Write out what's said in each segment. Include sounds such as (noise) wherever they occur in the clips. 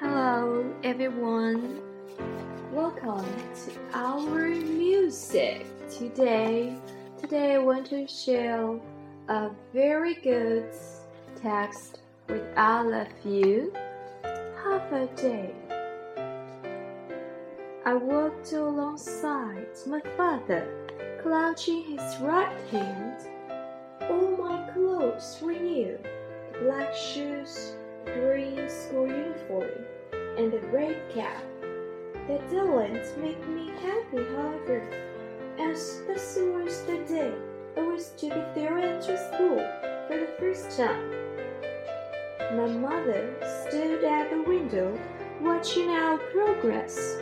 Hello, everyone. Welcome to our music today. Today, I want to share a very good text with all of you. Have a day. I walked alongside my father, clutching his right hand. All my clothes were new black shoes, green school uniform, and a red cap. That didn't make me happy, however, as this was the day I was to be thrown to school for the first time. My mother stood at the window watching our progress,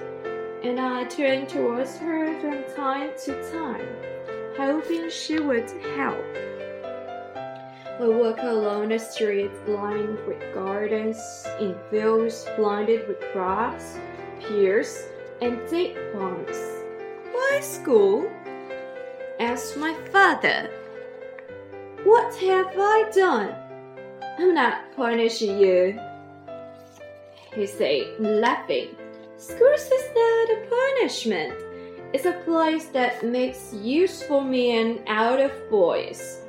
and I turned towards her from time to time, hoping she would help. We walk along the street lined with gardens, in fields blinded with crops, pears, and date palms. Why school? asked my father. What have I done? I'm not punishing you, he said, laughing. Schools is not a punishment. It's a place that makes useful men out of boys.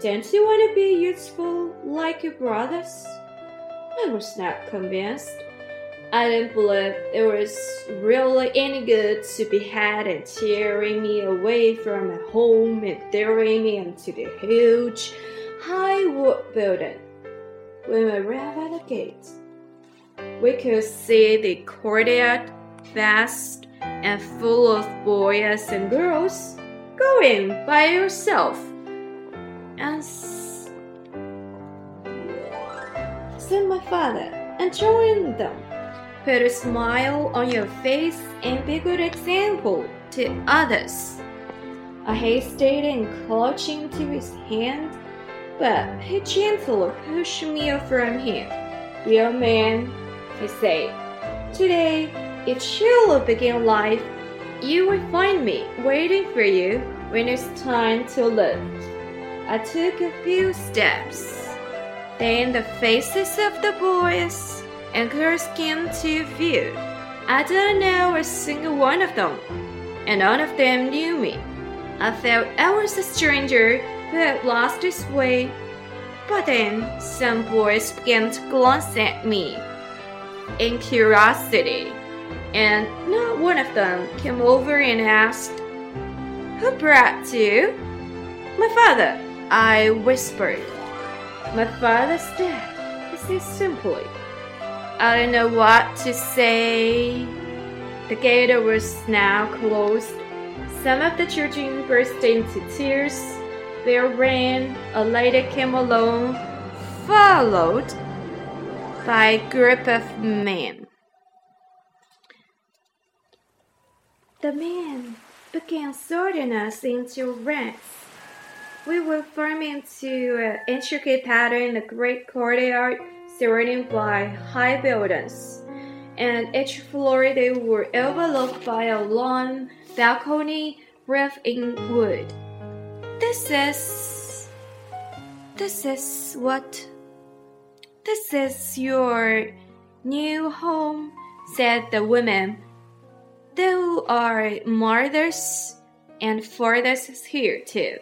Don't you want to be useful like your brothers? I was not convinced. I didn't believe it was really any good to be had in tearing me away from my home and throwing me into the huge, high wood building. When we arrived at the gate, we could see the courtyard vast and full of boys and girls. Go in by yourself and said my father, and join them. Put a smile on your face and be a good example to others. I hesitated in clutching to his hand, but he gently pushed me from him. Young man, he said, today, if you will begin life, you will find me waiting for you when it's time to live. I took a few steps. Then the faces of the boys and girls came to view. I didn't know a single one of them, and none of them knew me. I felt I was a stranger who had lost his way. But then some boys began to glance at me in curiosity, and not one of them came over and asked, Who brought you? My father. I whispered. My father's dead, he said simply. I don't know what to say. The gate was now closed. Some of the children burst into tears. There ran a lady came along, followed by a group of men. The men began sorting us into ranks. We were formed into an intricate pattern a great courtyard surrounded by high buildings. And each floor they were overlooked by a long balcony roofed in wood. This is. This is what. This is your new home, said the woman. There are mothers and fathers here too.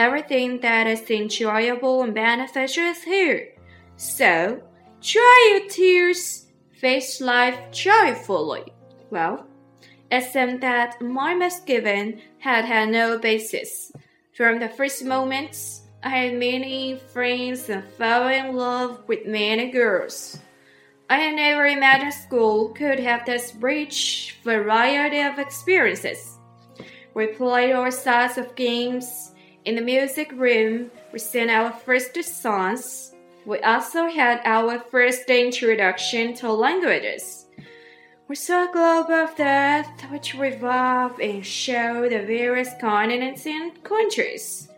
Everything that is enjoyable and beneficial is here. So, dry your tears, face life joyfully. Well, it seemed that my misgiving had had no basis. From the first moments, I had many friends and fell in love with many girls. I had never imagined school could have this rich variety of experiences. We played all sorts of games in the music room, we sang our first songs. We also had our first introduction to languages. We saw a globe of the earth which revolved and showed the various continents and countries.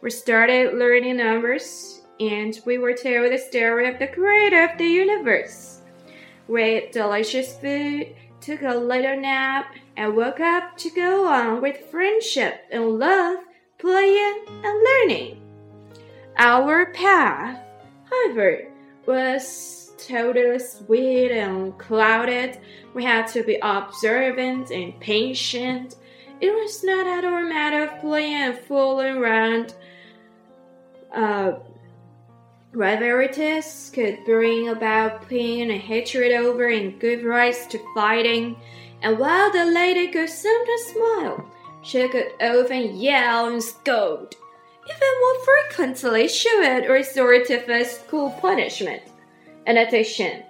We started learning numbers, and we were told the story of the creator of the universe. We ate delicious food, took a little nap, and woke up to go on with friendship and love playing, and learning. Our path, however, was totally sweet and clouded. We had to be observant and patient. It was not at all a matter of playing and fooling around. Uh, could bring about pain and hatred over and give rise to fighting. And while the lady could sometimes smile, she could often yell and scold. Even more frequently, she would resort to physical punishment. In addition,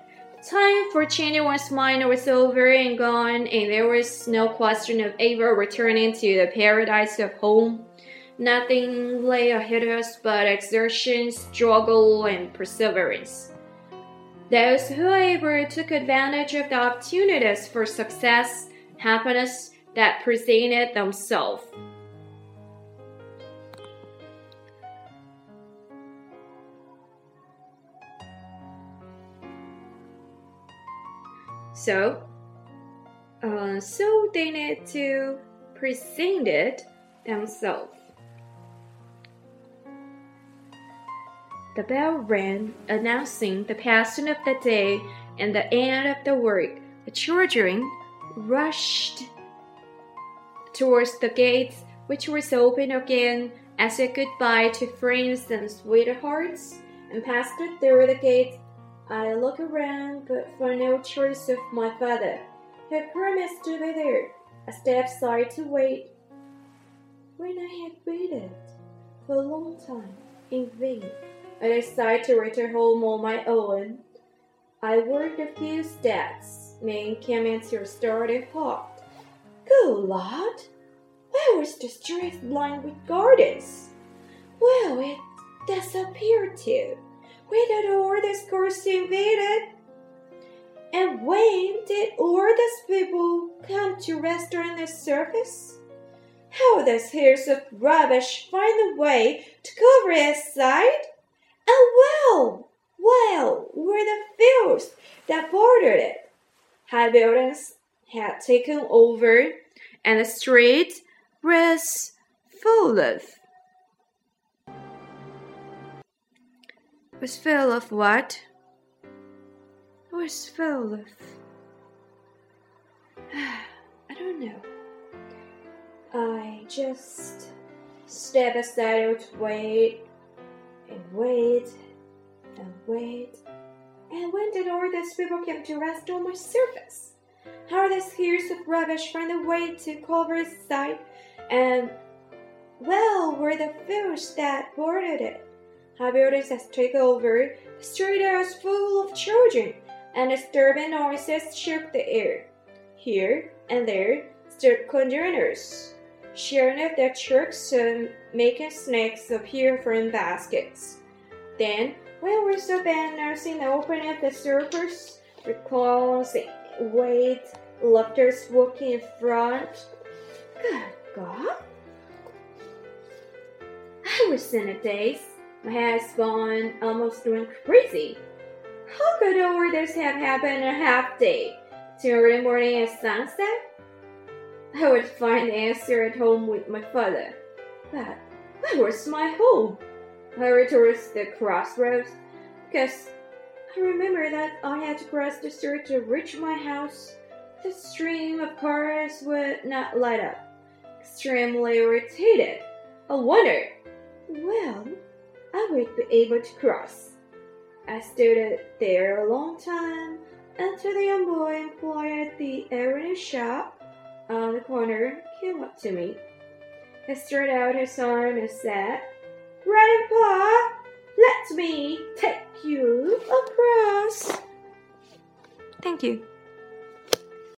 time for changing one's mind was over and gone, and there was no question of ever returning to the paradise of home. Nothing lay ahead of us but exertion, struggle, and perseverance. Those who ever took advantage of the opportunities for success, happiness that presented themselves. So, uh, so they need to present it themselves. The bell rang, announcing the passing of the day and the end of the work. The children rushed towards the gates, which was open again as a goodbye to friends and sweethearts, and passed through the gate I look around, but find no trace of my father. He promised to be there. I step aside to wait. When I had waited for a long time in vain, I decided to return home on my own. I walked a few steps. Man came into a started hot. Good Lord! Where was the street lined with gardens? Well, it disappeared too When did all the schools invaded? And when did all these people come to rest on the surface? How does heaps of rubbish find a way to cover its side? And well, well, were the fields that bordered it. High buildings had taken over, and the street was full of was full of what? Was full of. (sighs) I don't know. I just step aside to wait and wait and wait. And when did all these people come to rest on my surface? How these heaps of rubbish find a way to cover its side? And well were the fields that bordered it? buildings has taken over, the street was full of children, and disturbing noises shook the air. Here and there stood congeners, sharing of their tricks and making snakes appear from baskets. Then, when we saw banners in the opening of the circus, with weight lifters walking in front, good God! I was in a daze. My head's gone almost went crazy. How could all this have happened in a half day? Tomorrow morning at sunset? I would find the answer at home with my father. But where was my home? I hurried towards the crossroads because I remember that I had to cross the street to reach my house. The stream of cars would not light up. Extremely irritated. I wondered, well, I would be able to cross. I stood there a long time until the young boy employed at the errand shop on the corner came up to me. He stretched out his arm and said, Grandpa, let me take you across. Thank you.